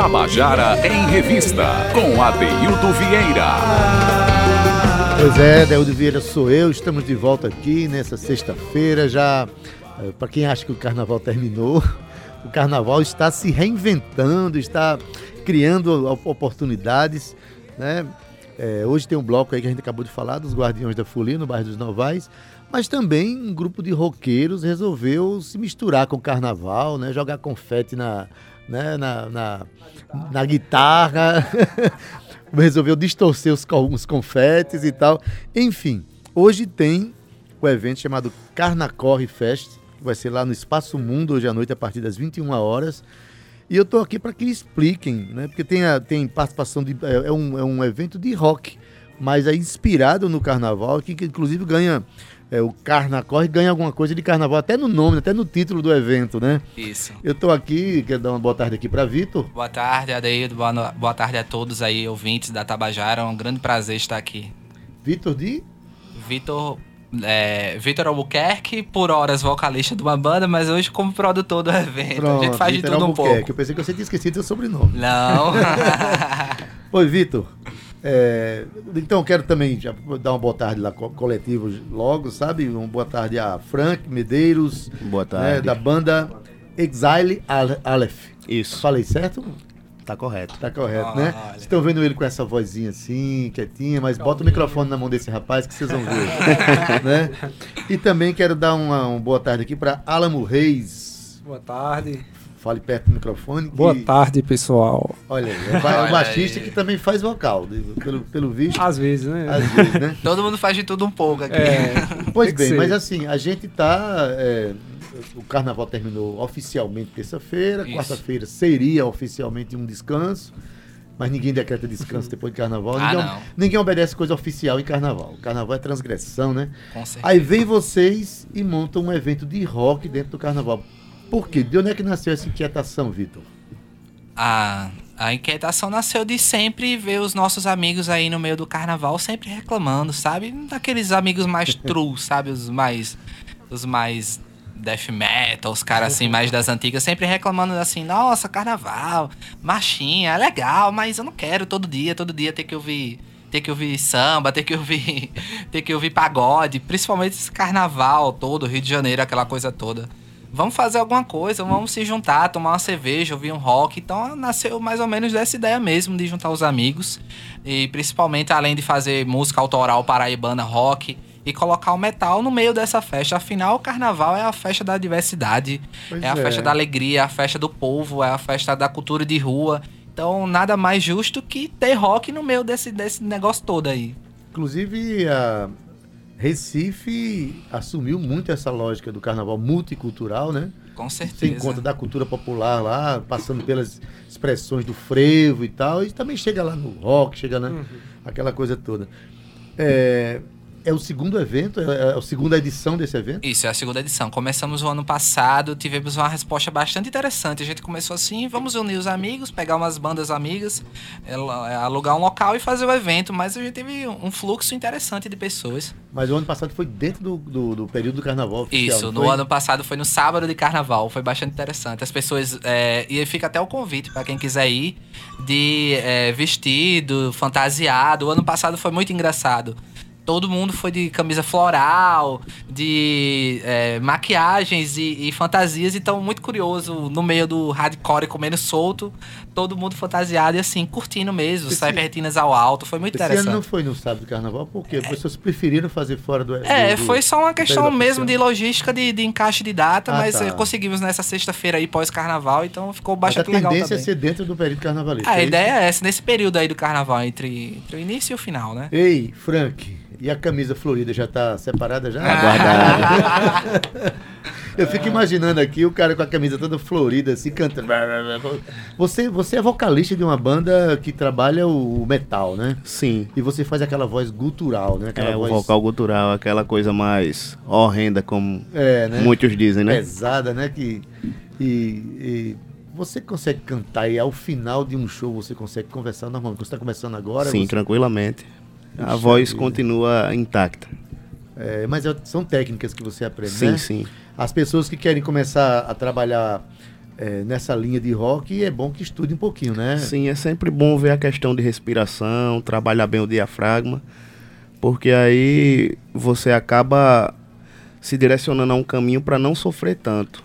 Tabajara em Revista, com Adeildo Vieira. Pois é, Adeildo Vieira sou eu, estamos de volta aqui nessa sexta-feira, já, eh, para quem acha que o carnaval terminou, o carnaval está se reinventando, está criando oportunidades, né? É, hoje tem um bloco aí que a gente acabou de falar, dos Guardiões da Folia, no bairro dos Novais, mas também um grupo de roqueiros resolveu se misturar com o carnaval, né? Jogar confete na, né? na, na, na guitarra, resolveu distorcer os, os confetes e tal. Enfim, hoje tem o evento chamado Carnacorre Fest, que vai ser lá no Espaço Mundo hoje à noite, a partir das 21 horas. E eu estou aqui para que expliquem, né? Porque tem, a, tem participação de. É, é, um, é um evento de rock, mas é inspirado no carnaval, que, que inclusive ganha é, o Carnacorre ganha alguma coisa de carnaval, até no nome, até no título do evento, né? Isso. Eu estou aqui, quero dar uma boa tarde aqui para Vitor. Boa tarde, Adeildo. Boa, boa tarde a todos aí, ouvintes da Tabajara. É um grande prazer estar aqui. Vitor de? Vitor é, Vitor Albuquerque, por horas vocalista de uma banda, mas hoje como produtor do evento. Pronto, a gente faz Victor de tudo um pouco. Eu pensei que você tinha esquecido seu sobrenome. Não. Oi, Vitor. É, então, quero também já dar uma boa tarde lá, coletivo logo, sabe? Uma boa tarde a Frank Medeiros. Boa né, tarde. Né, da banda Exile Aleph. Isso. Falei certo? Tá correto. Tá correto, né? Vocês estão vendo ele com essa vozinha assim, quietinha, mas bota o microfone na mão desse rapaz que vocês vão ver. né? E também quero dar uma, uma boa tarde aqui para Alamo Reis. Boa tarde. Fale perto do microfone. Boa tarde, pessoal. Olha, é, é o baixista que também faz vocal, pelo, pelo visto. Às vezes, né? Às vezes, né? Todo mundo faz de tudo um pouco aqui. É, pois bem, mas assim, a gente tá. É, o carnaval terminou oficialmente terça-feira, quarta-feira seria oficialmente um descanso. Mas ninguém decreta descanso depois de carnaval. Ah, ninguém, não. ninguém obedece coisa oficial em carnaval. O carnaval é transgressão, né? Com certeza. Aí vem vocês e montam um evento de rock dentro do carnaval. Por quê? De onde é que nasceu essa inquietação, Vitor? A, a inquietação nasceu de sempre ver os nossos amigos aí no meio do carnaval sempre reclamando, sabe? Daqueles amigos mais true, sabe? Os mais. Os mais death metal, os caras assim mais das antigas, sempre reclamando assim, nossa, carnaval, marchinha, é legal, mas eu não quero todo dia, todo dia ter que ouvir ter que ouvir samba, ter que ouvir, ter que ouvir pagode, principalmente esse carnaval todo, Rio de Janeiro, aquela coisa toda vamos fazer alguma coisa, vamos se juntar, tomar uma cerveja, ouvir um rock. Então nasceu mais ou menos dessa ideia mesmo de juntar os amigos. E principalmente além de fazer música autoral paraibana rock e colocar o metal no meio dessa festa. Afinal, o carnaval é a festa da diversidade, é a é. festa da alegria, é a festa do povo, é a festa da cultura de rua. Então, nada mais justo que ter rock no meio desse, desse negócio todo aí. Inclusive, a, Recife assumiu muito essa lógica do carnaval multicultural, né? Com certeza. Sem conta da cultura popular lá, passando pelas expressões do frevo e tal, e também chega lá no rock, chega na uhum. aquela coisa toda. É, é o segundo evento? É, é a segunda edição desse evento? Isso, é a segunda edição. Começamos o ano passado, tivemos uma resposta bastante interessante. A gente começou assim, vamos unir os amigos, pegar umas bandas amigas, é, é, alugar um local e fazer o evento. Mas a gente teve um fluxo interessante de pessoas. Mas o ano passado foi dentro do, do, do período do carnaval oficial, Isso, no ano passado foi no sábado de carnaval. Foi bastante interessante. As pessoas... É, e fica até o convite para quem quiser ir, de é, vestido, fantasiado. O ano passado foi muito engraçado todo mundo foi de camisa floral, de é, maquiagens e, e, fantasias. Então, muito curioso, no meio do hardcore comendo solto, todo mundo fantasiado e assim, curtindo mesmo, esse, cybertinas ao alto. Foi muito esse interessante. Ano não foi no sábado do carnaval, porque as pessoas preferiram fazer fora do. É, do, foi só uma questão mesmo de logística de, de, encaixe de data, ah, mas tá. conseguimos nessa sexta-feira aí pós-carnaval, então ficou bastante legal. A tendência também. é ser dentro do período carnavalesco. Ah, a é ideia é essa, nesse período aí do carnaval, entre, entre o início e o final, né? Ei, Frank. E a camisa florida já está separada já? Aguardada. Eu fico imaginando aqui o cara com a camisa toda florida, assim, cantando. Você, você é vocalista de uma banda que trabalha o metal, né? Sim. E você faz aquela voz gutural, né? Aquela é, voz... o vocal gutural, aquela coisa mais horrenda, como é, né? muitos dizem, né? Pesada, né? Que, e, e você consegue cantar e ao final de um show você consegue conversar normalmente? Você está começando agora? Sim, você... tranquilamente a voz continua intacta. É, mas é, são técnicas que você aprende, sim, né? Sim, sim. As pessoas que querem começar a trabalhar é, nessa linha de rock, é bom que estude um pouquinho, né? Sim, é sempre bom ver a questão de respiração, trabalhar bem o diafragma, porque aí você acaba se direcionando a um caminho para não sofrer tanto.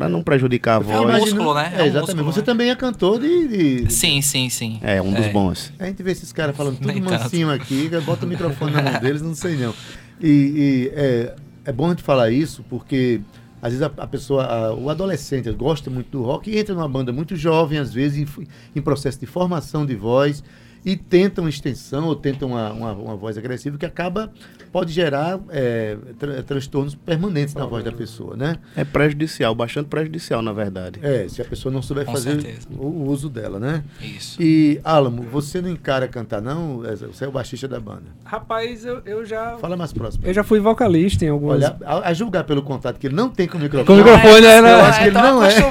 Para não prejudicar a voz. É um músculo, né? É, é um exatamente. Músculo, você né? também é cantor de, de, Sim, sim, sim. É, um dos é. bons. A gente vê esses caras falando tudo Nem mansinho tanto. aqui, bota o microfone na mão deles, não sei não. E, e é, é bom a gente falar isso, porque às vezes a, a pessoa, a, o adolescente gosta muito do rock e entra numa banda muito jovem, às vezes em, em processo de formação de voz e tenta uma extensão ou tenta uma, uma, uma voz agressiva que acaba pode gerar é, tra transtornos permanentes na voz da pessoa, né? É prejudicial, bastante prejudicial, na verdade. É, se a pessoa não souber Com fazer o, o, uso dela, né? Isso. E, Álamo, você não encara cantar, não? É, você é o baixista da banda. Rapaz, eu, eu já... Fala mais próximo. Eu já fui vocalista em algumas... Olha, a, a julgar pelo contato que ele não tem com o microfone. Com o microfone, é, né? Eu acho que ele não é...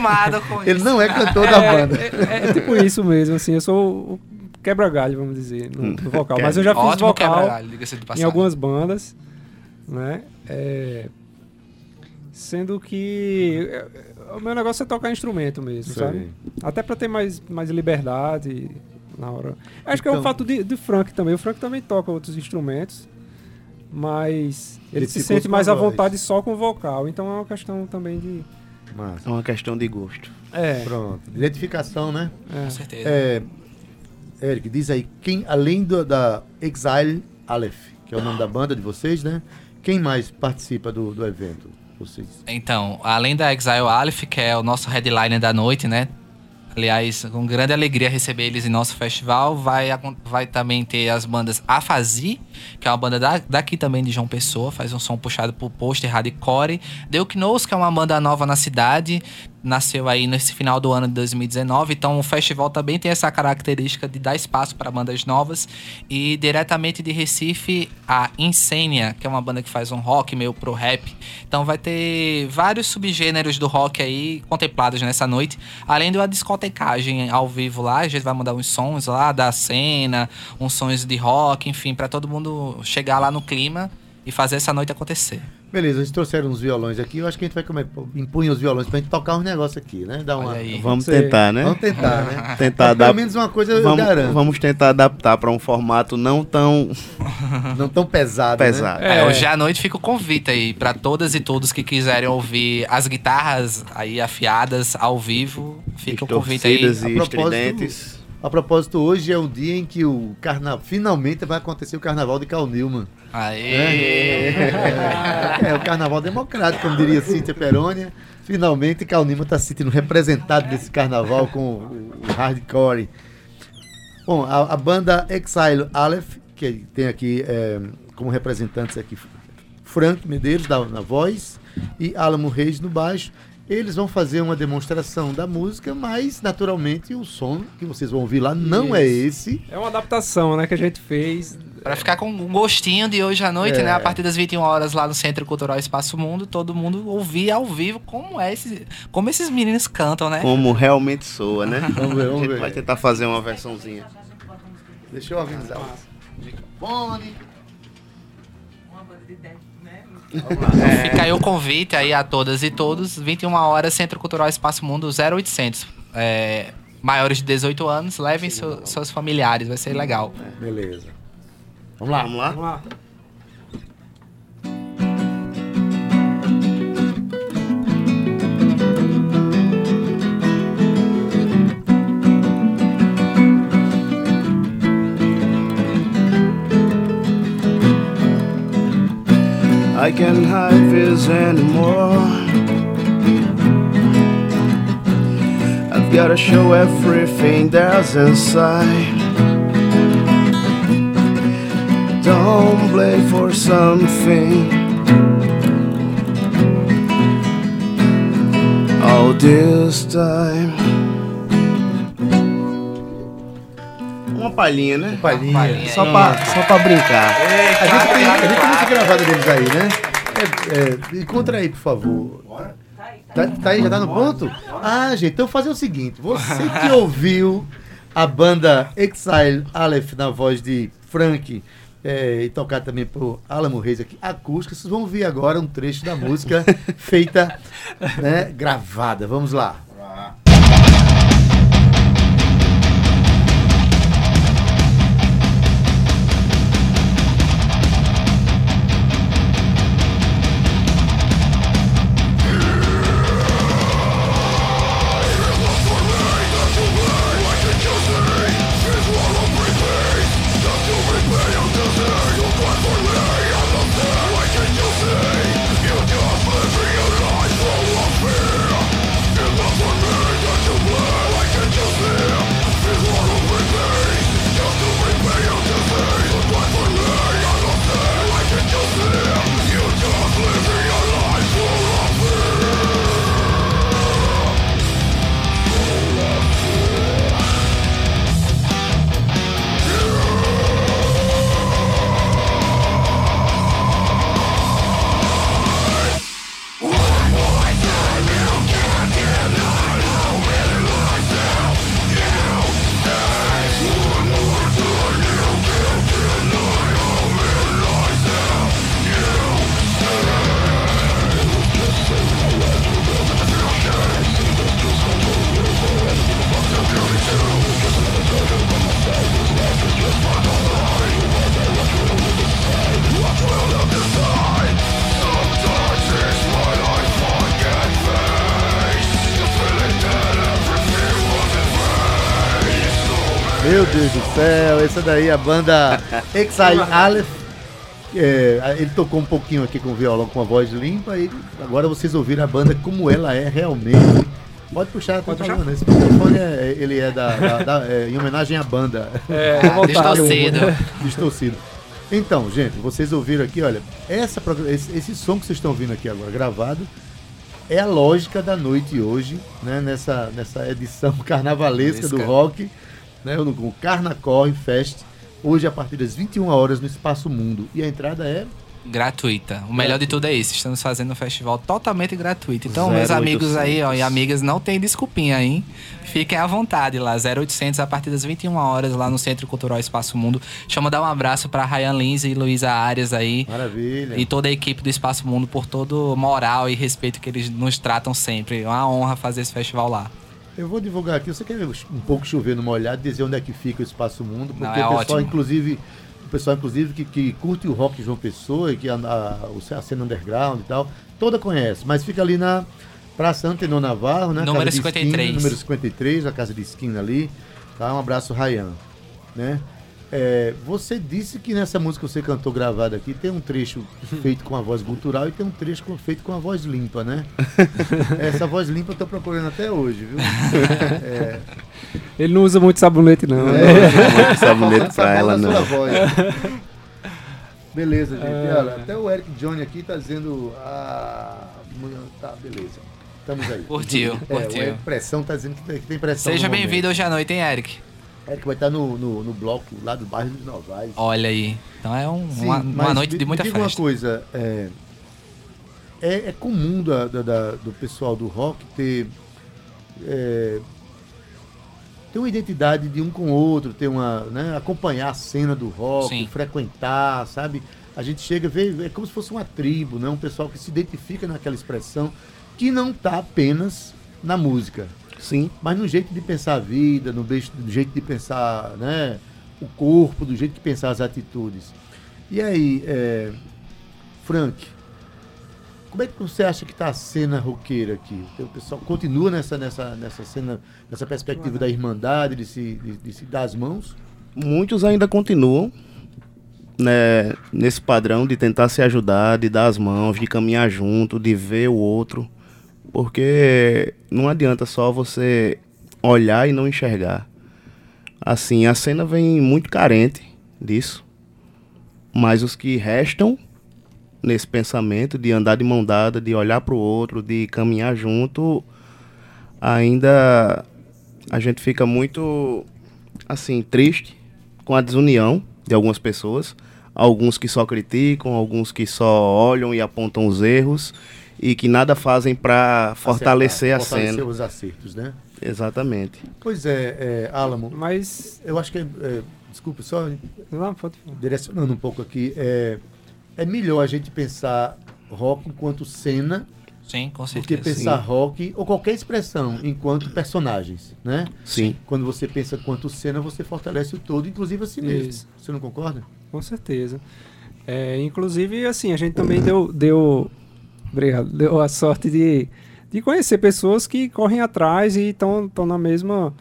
Com ele não é cantor da é, banda. É, é, tipo isso mesmo, assim, eu sou quebra-galho, vamos dizer, no, no vocal. Mas eu já fiz Ótimo vocal em algumas bandas, né? É, sendo que é, o meu negócio é tocar instrumento mesmo, Sei. sabe? Até para ter mais, mais liberdade na hora. Acho então, que é o então fato de, de Frank também. O Frank também toca outros instrumentos, mas ele, ele se sente mais à vontade só com o vocal. Então é uma questão também de. É uma questão de gosto. É. Pronto. Identificação, né? É. Com certeza. É, Eric, diz aí, quem, além do, da Exile Aleph, que é o nome da banda de vocês, né? Quem mais participa do, do evento? Vocês? Então, além da Exile Aleph, que é o nosso headliner da noite, né? Aliás, com grande alegria receber eles em nosso festival. Vai, vai também ter as bandas Afazi, que é uma banda da, daqui também de João Pessoa, faz um som puxado por poster hardcore. Deu Knows, que é uma banda nova na cidade, nasceu aí nesse final do ano de 2019, então o festival também tem essa característica de dar espaço para bandas novas e diretamente de Recife a Insênia, que é uma banda que faz um rock meio pro rap. Então vai ter vários subgêneros do rock aí contemplados nessa noite, além de uma discotecagem ao vivo lá, a gente vai mandar uns sons lá da cena, uns sons de rock, enfim, para todo mundo chegar lá no clima e fazer essa noite acontecer. Beleza, eles trouxeram uns violões aqui. Eu acho que a gente vai comer, impunha os violões pra gente tocar uns negócios aqui, né? Dar uma, vamos tentar, né? Vamos tentar, né? tentar pelo menos uma coisa vamos, eu garanto. Vamos tentar adaptar para um formato não tão não tão pesado, né? pesado. Né? É, hoje à noite fica o convite aí para todas e todos que quiserem ouvir as guitarras aí afiadas ao vivo. Fica o convite aí. E estridentes. A propósito, hoje é o dia em que o carnaval finalmente vai acontecer o carnaval de Cal Newman. Aê! É, é, o carnaval democrático, como diria Cíntia Perônia. Finalmente Cal Newman está se sentindo representado nesse carnaval com o, o hardcore. Bom, a, a, banda Exile Aleph, que tem aqui é, como representantes aqui Frank Medeiros na, na voz e Alamo Reis no baixo. Eles vão fazer uma demonstração da música, mas naturalmente o som que vocês vão ouvir lá não é Isso. é esse. É uma adaptação, né, que a gente fez. Para ficar com um gostinho de hoje à noite, é. né? A partir das 21 horas lá no Centro Cultural Espaço Mundo, todo mundo ouvir ao vivo como é esse, como esses meninos cantam, né? Como realmente soa, né? vamos ver, vamos ver. A gente vai tentar fazer uma versãozinha. Deixa eu avisar. Microfone. É. Fica aí o convite aí a todas e todos. 21 horas, Centro Cultural Espaço Mundo 0800. É, maiores de 18 anos, levem seu, seus familiares, vai ser legal. Beleza. Vamos lá. Vamos lá? Vamos lá. I can't hide this anymore. I've gotta show everything that's inside. Don't play for something. All this time. Uma palhinha, né? Uma palhinha. Palhinha só, pra, só pra brincar. É, a, gente tem, a gente tem música gravada deles aí, né? É, é, encontra aí, por favor. Tá, tá, aí, já tá no ponto? Ah, gente, então fazer o seguinte: você que ouviu a banda Exile Aleph na voz de Frank é, e tocar também por Alamo Reis aqui, acústica, vocês vão ouvir agora um trecho da música feita, né, gravada. Vamos lá. É a banda Exile Aleph. É, ele tocou um pouquinho aqui com o violão com a voz limpa e agora vocês ouviram a banda como ela é realmente. Pode puxar, pode puxar. Esse microfone é, ele é, da, da, da é, em homenagem à banda. É, distorcido. distorcido. Então, gente, vocês ouviram aqui, olha, essa, esse, esse som que vocês estão ouvindo aqui agora gravado é a lógica da noite hoje, né? Nessa, nessa edição carnavalesca do rock, né? No Carna Corre Fest. Hoje, a partir das 21 horas, no Espaço Mundo. E a entrada é gratuita. O melhor de tudo é isso. Estamos fazendo um festival totalmente gratuito. Então, meus amigos aí ó, e amigas, não tem desculpinha, hein? Fiquem à vontade lá, 0800 a partir das 21 horas lá no Centro Cultural Espaço Mundo. Chama dar um abraço para Ryan Lins e Luísa Arias aí. Maravilha. E toda a equipe do Espaço Mundo por todo moral e respeito que eles nos tratam sempre. É uma honra fazer esse festival lá. Eu vou divulgar aqui, você quer um pouco chover no molhado, dizer onde é que fica o Espaço Mundo, porque Não, é o pessoal, ótimo. inclusive, o pessoal, inclusive, que, que curte o rock João Pessoa e que a, a, a cena underground e tal, toda conhece, mas fica ali na Praça Antenor Navarro, né? Número 53. Esquina, número 53, a casa de esquina ali. Tá? Um abraço, Rayan. Né? É, você disse que nessa música que você cantou gravada aqui tem um trecho feito com a voz gutural e tem um trecho feito com a voz limpa, né? Essa voz limpa eu tô procurando até hoje, viu? É... Ele não usa muito sabonete, não. É, sabonete pra ela, não. Voz. Beleza, gente. É... Olha, até o Eric Johnny aqui tá dizendo. Ah, tá, beleza. Estamos aí. Curtiu, é, curtiu. A pressão tá dizendo que tem pressão. Seja bem-vindo hoje à noite, hein, Eric? Eric vai estar no, no, no, bloco lá do bairro dos Novais. Olha aí. Então é um, Sim, uma, uma noite de muita me festa. uma coisa. É, é, é comum da, da, da, do pessoal do rock ter. É, ter uma identidade de um com o outro, ter uma, né, acompanhar a cena do rock, Sim. frequentar, sabe? A gente chega, vê, é como se fosse uma tribo, né? Um pessoal que se identifica naquela expressão que não está apenas na música. Sim. Mas no jeito de pensar a vida, no jeito de pensar né, o corpo, do jeito de pensar as atitudes. E aí, é, Frank, como é que você acha que está a cena roqueira aqui? O pessoal continua nessa, nessa, nessa cena, nessa perspectiva da irmandade, de se, de, de se dar as mãos? Muitos ainda continuam né, nesse padrão de tentar se ajudar, de dar as mãos, de caminhar junto, de ver o outro. Porque não adianta só você olhar e não enxergar. Assim, a cena vem muito carente disso. Mas os que restam nesse pensamento de andar de mão dada, de olhar para o outro, de caminhar junto, ainda a gente fica muito assim triste com a desunião de algumas pessoas, alguns que só criticam, alguns que só olham e apontam os erros e que nada fazem para fortalecer a fortalecer cena. os acertos, né? Exatamente. Pois é, é Alamo. Mas eu acho que é, é, desculpe só Não, pode direcionando um pouco aqui, é, é melhor a gente pensar rock enquanto cena Sim, com certeza. Do que pensar Sim. rock ou qualquer expressão enquanto personagens, né? Sim. Quando você pensa quanto cena, você fortalece o todo, inclusive a si mesmo. Isso. Você não concorda? Com certeza. É, inclusive, assim, a gente também deu, deu Obrigado. Deu a sorte de, de conhecer pessoas que correm atrás e estão na mesma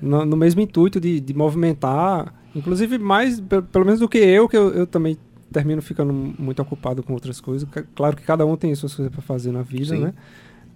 no, no, mesmo intuito de, de movimentar, inclusive mais pelo menos do que eu, que eu, eu também termino ficando muito ocupado com outras coisas. Claro que cada um tem suas coisas para fazer na vida, Sim. né?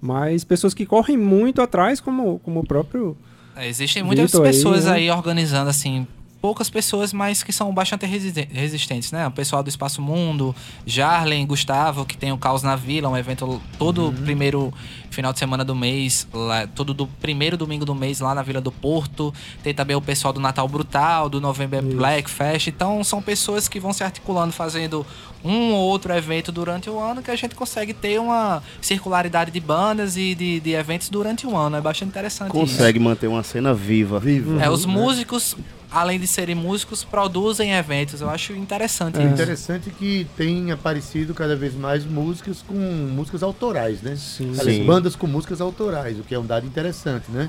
Mas pessoas que correm muito atrás, como, como o próprio. É, existem muitas pessoas aí, né? aí organizando assim poucas pessoas, mas que são bastante resistentes, né? O pessoal do Espaço Mundo, Jarlen, Gustavo, que tem o Caos na Vila, um evento todo uhum. primeiro final de semana do mês, lá, todo do primeiro domingo do mês lá na Vila do Porto. Tem também o pessoal do Natal Brutal, do November Isso. Black Fest. Então são pessoas que vão se articulando, fazendo um ou outro evento durante o ano que a gente consegue ter uma circularidade de bandas e de, de eventos durante o ano. É bastante interessante. Consegue isso. manter uma cena viva. viva. É, os músicos além de serem músicos, produzem eventos. Eu acho interessante é. Interessante que tem aparecido cada vez mais músicas com músicas autorais, né? Sim. Sim. bandas com músicas autorais, o que é um dado interessante, né?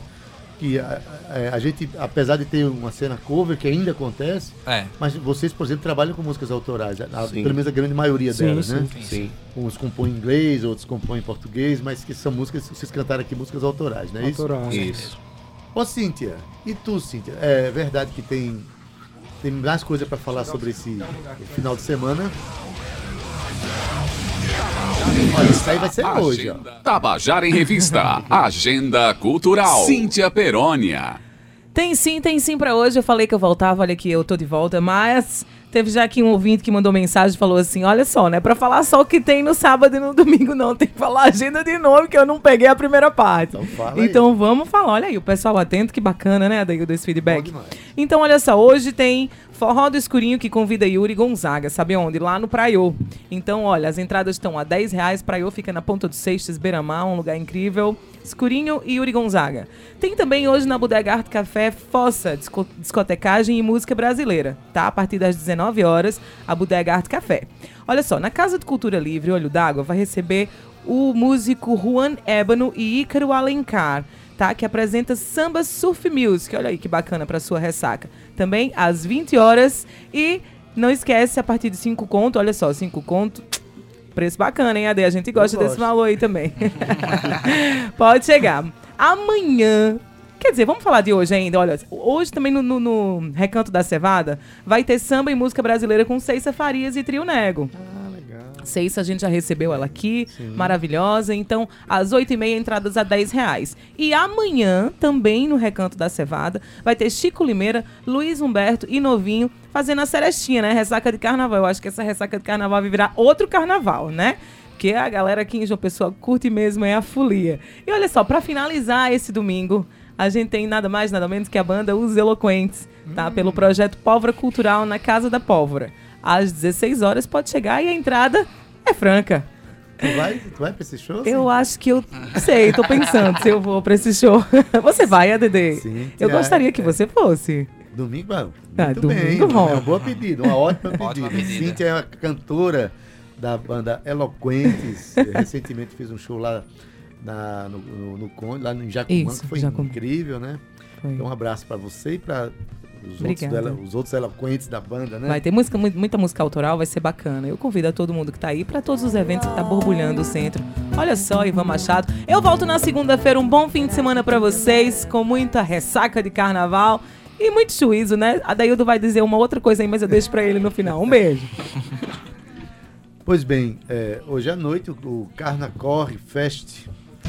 Que a, a, a, gente, apesar de ter uma cena cover, que ainda acontece, é. mas vocês, por exemplo, trabalham com músicas autorais, a, pelo menos a grande maioria sim, delas, né? sim, né? Sim. Uns compõem em inglês, outros compõem em português, mas que são músicas, vocês cantaram aqui músicas autorais, né? Autorais. Isso. Ô, Cíntia, e tu, Cíntia? É verdade que tem, tem mais coisa para falar sobre esse final de semana? Olha, isso aí vai ser hoje, ó. Tabajara em Revista. Agenda Cultural. Cíntia Perônia. Tem sim, tem sim pra hoje. Eu falei que eu voltava, olha aqui, eu tô de volta, mas teve já aqui um ouvinte que mandou mensagem e falou assim: olha só, não é pra falar só o que tem no sábado e no domingo, não. Tem que falar a agenda de novo, que eu não peguei a primeira parte. Então. Então vamos falar. Olha aí, o pessoal atento, que bacana, né, Adair, desse feedback. Então, olha só, hoje tem Forró do Escurinho que convida Yuri Gonzaga, sabe onde? Lá no Praiô. Então, olha, as entradas estão a 10 reais. Praiô fica na Ponta dos Seixas, Beira-Mar, um lugar incrível. Escurinho e Yuri Gonzaga. Tem também hoje na Bodega Arte Café Fossa, disco- discotecagem e música brasileira, tá? A partir das 19 horas, a Bodega Arte Café. Olha só, na Casa de Cultura Livre, Olho d'Água, vai receber o músico Juan Ébano e Ícaro Alencar tá? Que apresenta Samba Surf Music. Olha aí que bacana para sua ressaca. Também às 20 horas e não esquece a partir de 5 conto, olha só, 5 conto. Preço bacana, hein, Ade? A gente gosta desse valor aí também. Pode chegar. Amanhã. Quer dizer, vamos falar de hoje ainda. Olha, hoje também no, no- no Recanto da Cevada vai ter samba e música brasileira com Ceissa Farias e Trio Nego. Ah, Ceissa, a gente já recebeu ela aqui, maravilhosa. Então, às 8h30, entradas a 10 reais. E amanhã, também no Recanto da Cevada, vai ter Chico Limeira, Luiz Humberto e Novinho fazendo a cerestinha, né? Ressaca de carnaval. Eu acho que essa ressaca de carnaval vai virar outro carnaval, né? Porque a galera aqui em João Pessoa curte mesmo é a folia. E olha só, pra finalizar esse domingo, a gente tem nada mais, nada menos que a banda Os Eloquentes, tá? Pelo projeto Pólvora Cultural na Casa da Pólvora. Às 16 horas pode chegar e a entrada é franca. Tu vai, tu vai pra esse show? Eu acho que eu sei, tô pensando se eu vou pra esse show. Você vai, ADD? Sim, eu é, gostaria que é. você fosse. Domingo, ah, muito Ah, bem. domingo É rola. uma boa pedida, uma ótima pedida. Ótima pedida. Cíntia é a cantora da banda Eloquentes. Recentemente fez um show lá na- no, no, no Conde, lá em Jacumã, Isso, que foi Jacumã. incrível, né? Foi. Então um abraço pra você e pra os outros, dela- os outros eloquentes da banda, né? Vai ter música, mu- muita música autoral, vai ser bacana. Eu convido a todo mundo que tá aí pra todos os eventos que tá borbulhando o centro. Olha só, Ivan Machado. Eu volto na segunda-feira. Um bom fim de semana pra vocês, com muita ressaca de carnaval e muito juízo, né? A Daildo vai dizer uma outra coisa aí, mas eu deixo pra ele no final. Um beijo. Pois bem, é, hoje à noite o, o Carna Corre Fest,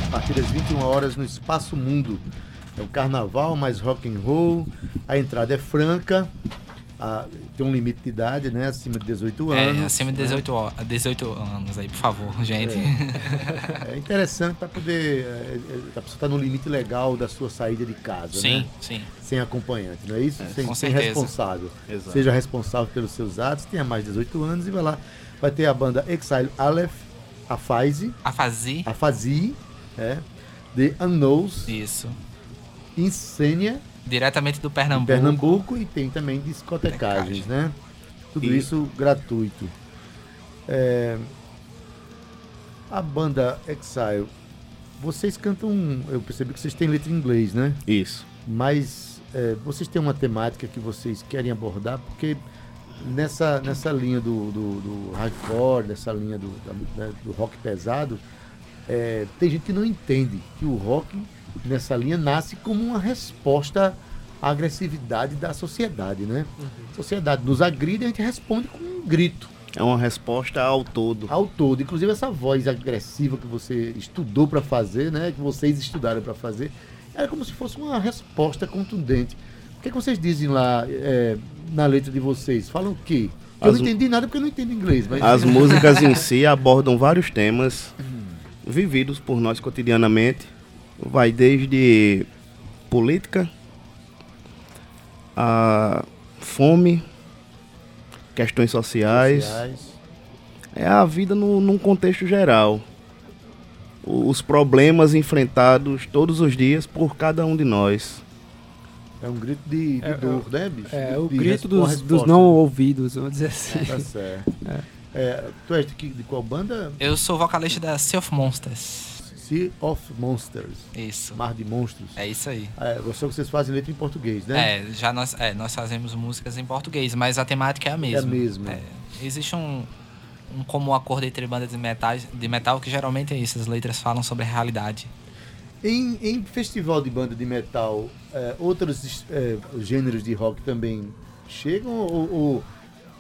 a partir das 21 horas no Espaço Mundo. É o carnaval mais rock and roll, a entrada é franca, a- tem um limite de idade, né? Acima de 18 anos. É, acima de 18, ho- 18 anos aí, por favor, gente. É interessante para poder. é, é, a pessoa estar no limite legal da sua saída de casa, Sim, né? sim. Sem acompanhante, não é isso? sem, com sem certeza. responsável. Exato. Seja responsável pelos seus atos, tenha mais de 18 anos e vai lá. Vai ter a banda Exile Aleph, a Faizi, A fazer a Fazi, é, The Unknowns, isso. Insênia, Diretamente do Pernambuco. Pernambuco e tem também discotecagens, né? Tudo E- isso gratuito. É, a banda Exile, vocês cantam, eu percebi que vocês têm letra em inglês, né? Isso. Mas é, vocês têm uma temática que vocês querem abordar, porque nessa, nessa linha do, do, do hardcore, nessa linha do, da- né, do rock pesado, é, tem gente que não entende que o rock nessa linha nasce como uma resposta à agressividade da sociedade, né? A sociedade nos agride e a gente responde com um grito É uma resposta ao todo. ao todo. Inclusive essa voz agressiva que você estudou para fazer, né? Que vocês estudaram para fazer, era como se fosse uma resposta contundente. O que, é que vocês dizem lá é, na letra de vocês? Falam o quê? Eu As- não entendi nada porque eu não entendo inglês, mas As músicas em si abordam vários temas vividos por nós cotidianamente. Vai desde política, a fome, questões sociais. sociais. É a vida no, num contexto geral. Os problemas enfrentados todos os dias por cada um de nós. É um grito de, de É, dor, né, bicho? É, o De grito dos, dos não ouvidos, vamos dizer assim. Tá certo. É, tu és de, de qual banda? Eu sou vocalista da Sea of Monsters. Sea of Monsters. Isso. Mar de Monstros. É isso aí. É, que vocês fazem letra em português, né? É, já nós, é, nós fazemos músicas em português, mas a temática é a mesma. a mesma. É, existe um, um comum acordo entre bandas de, metais, de metal que geralmente é isso, as letras falam sobre a realidade. Em, em festival de banda de metal, é, outros é, gêneros de rock também chegam ou, ou,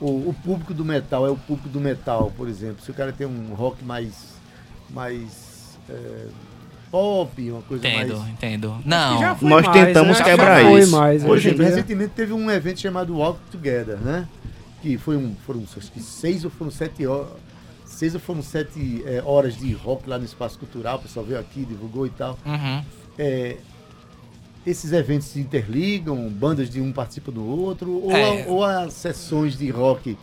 ou, o público do metal é o público do metal, por exemplo? Se o cara tem um rock mais, mais é, pop, uma coisa entendo, mais... Entendo, Não, nós mais, temos né? quebrar Já foi isso. mais, hoje dia. recentemente teve um evento chamado Walk Together, né? Que foi um, foram acho que seis ou foram sete horas, seis ou foram sete é, horas de rock lá no Espaço Cultural, o pessoal veio aqui, divulgou e tal. Uhum. É, esses eventos se interligam, bandas de um participam do outro, ou, É. ou as sessões de rock.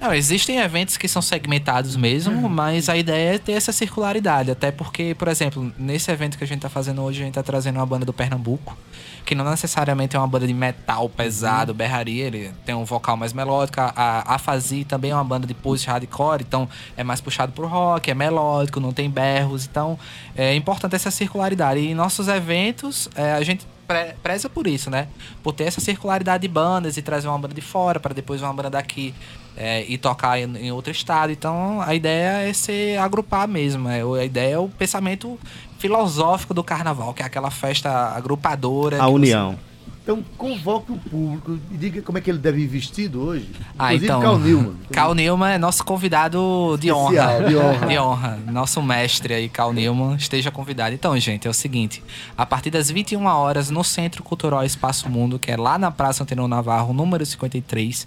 Não, existem eventos que são segmentados mesmo, mas a ideia é ter essa circularidade. Até porque, por exemplo, nesse evento que a gente tá fazendo hoje, a gente tá trazendo uma banda do Pernambuco, que não necessariamente é uma banda de metal pesado, berraria, ele tem um vocal mais melódico. A, a Fazi também é uma banda de post hardcore, então é mais puxado pro rock, é melódico, não tem berros. Então é importante essa circularidade. E em nossos eventos, é, a gente pre- preza por isso, né? Por ter essa circularidade de bandas e trazer uma banda de fora para depois uma banda daqui é, e tocar em, em outro estado. Então a ideia é se agrupar mesmo. É, a ideia é o pensamento filosófico do carnaval, que é aquela festa agrupadora. A que você- união. Então convoque o público e diga como é que ele deve ir vestido hoje. Ah, Inclusive então. Cal Newman. Cal Newman é nosso convidado de honra. Especial, de honra. De honra. Nosso mestre aí, Cal Newman, esteja convidado. Então, gente, é o seguinte: a partir das 21 horas, no Centro Cultural Espaço Mundo, que é lá na Praça Antenor Navarro, número 53,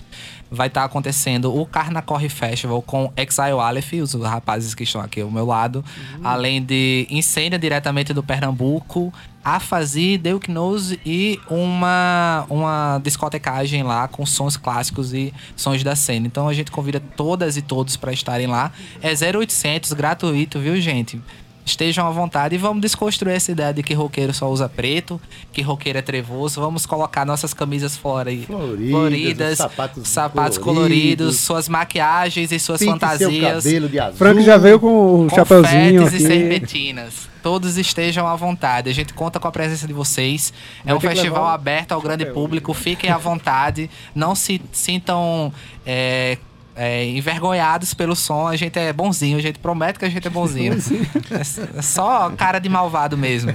vai estar acontecendo o Carna Corre Festival com Exile Aleph, os rapazes que estão aqui ao meu lado, além de Incêndia diretamente do Pernambuco. A Fazi, Deuk Knows e uma, uma discotecagem lá com sons clássicos e sons da cena. Então a gente convida todas e todos para estarem lá. É 0800, gratuito, viu, gente? Estejam à vontade e vamos desconstruir essa ideia de que roqueiro só usa preto, que roqueiro é trevoso. Vamos colocar nossas camisas fora aí. Floridas, sapatos sapatos coloridos, coloridos, suas maquiagens e suas seu fantasias. cabelo de azul. Frank já veio com o chapeuzinho Confetes e aqui. serpentinas. Todos estejam à vontade. A gente conta com a presença de vocês. É Vai um ter que festival aberto ao grande público. Fiquem à vontade. Não se sintam é, é, envergonhados pelo som. A gente é bonzinho. A gente promete que a gente é bonzinho. É, é só cara de malvado mesmo.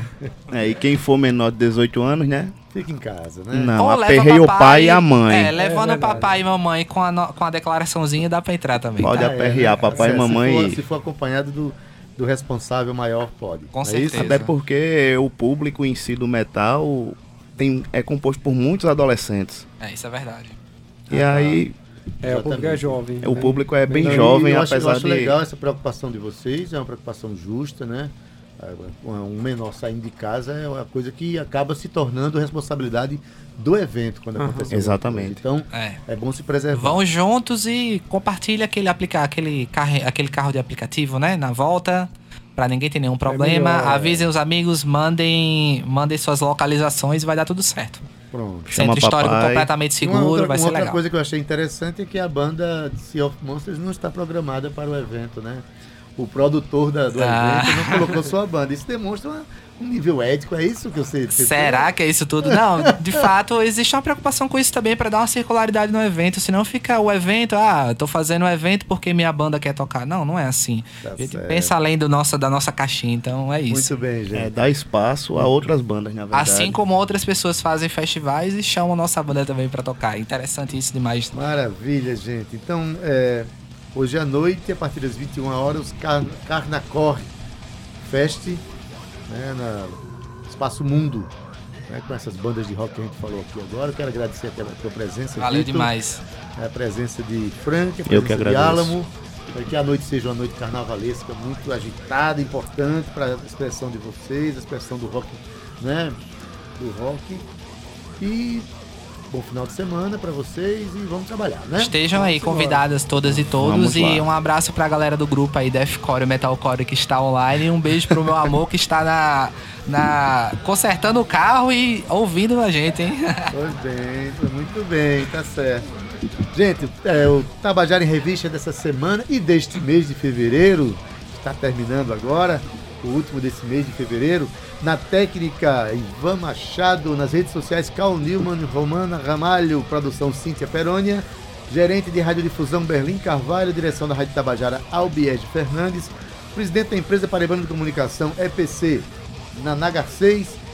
É, e quem for menor de 18 anos, né? Fica em casa, né? Não, Ou leva aperrei o pai e a mãe. É, levando É o papai e mamãe com a, no- com a declaraçãozinha dá pra entrar também. Pode Ah, aperrear né? papai e mamãe. Se for, se for acompanhado do, do responsável maior, pode. Com Não é certeza. isso? Até porque o público em si do metal tem, é composto por muitos adolescentes. É, isso é verdade. E aí É, o público é jovem. o né? público é bem Não, jovem, eu acho, eu apesar acho de. legal essa preocupação de vocês, é uma preocupação justa, né? É, Um menor saindo de casa é uma coisa que acaba se tornando responsabilidade do evento quando Aham. acontece. Exatamente. Então, É. é bom se preservar. Vão juntos e compartilha aquele aplicar aquele carro, aquele carro de aplicativo, né, na volta, Pra ninguém ter nenhum problema. melhor, é. Avisem os amigos, mandem, mandem suas localizações e vai dar tudo certo. Pronto. Chama Centro histórico papai. completamente seguro, outra, vai ser outra legal. coisa que eu achei interessante é que a banda de Sea of Monsters não está programada para o evento, né? O produtor da- do Ah. evento não colocou sua banda. Isso demonstra uma- um nível ético, é isso que você... você Será que é isso tudo? Não, de fato, existe uma preocupação com isso também pra dar uma circularidade no evento. Senão fica o evento, ah, tô fazendo um evento porque minha banda quer tocar. Não, não é assim. Tá a gente certo. pensa além do nosso, da nossa caixinha, então é isso. Muito bem, gente. É, dá espaço a outras bandas, na verdade. Assim como outras pessoas fazem festivais e chamam nossa banda também pra tocar. Interessante isso demais. Maravilha, gente. Então, é, hoje à noite, a partir das 21 horas, os Car Carnacorre Fest, né, na Espaço Mundo, né, com essas bandas de rock que a gente falou aqui agora. Eu quero agradecer a tua presença, Valeu Vitor, demais. a presença de Frank, a Eu que presença de agradeço. Álamo. Para que a noite seja uma noite carnavalesca, muito agitada, importante para a expressão de vocês, a expressão do rock, né? Do rock. E bom final de semana para vocês e vamos trabalhar, né? Estejam aí Vamos embora. convidadas todas e todos. Vamos E lá. um abraço pra galera do grupo aí, Deathcore e Metalcore, que está online. E um beijo pro meu amor que está na, na consertando o carro e ouvindo a gente, hein? Pois bem, foi muito bem, tá certo. Gente, é, o Tabajara em Revista dessa semana e deste mês de fevereiro, está terminando agora, o último desse mês de fevereiro, na técnica Ivan Machado, nas redes sociais Carl Newman, Romana Ramalho, produção Cíntia Perônia, gerente de radiodifusão Berlim Carvalho, direção da Rádio Tabajara Albiege Fernandes, presidente da empresa Paraibana de Comunicação EPC, na Naga 6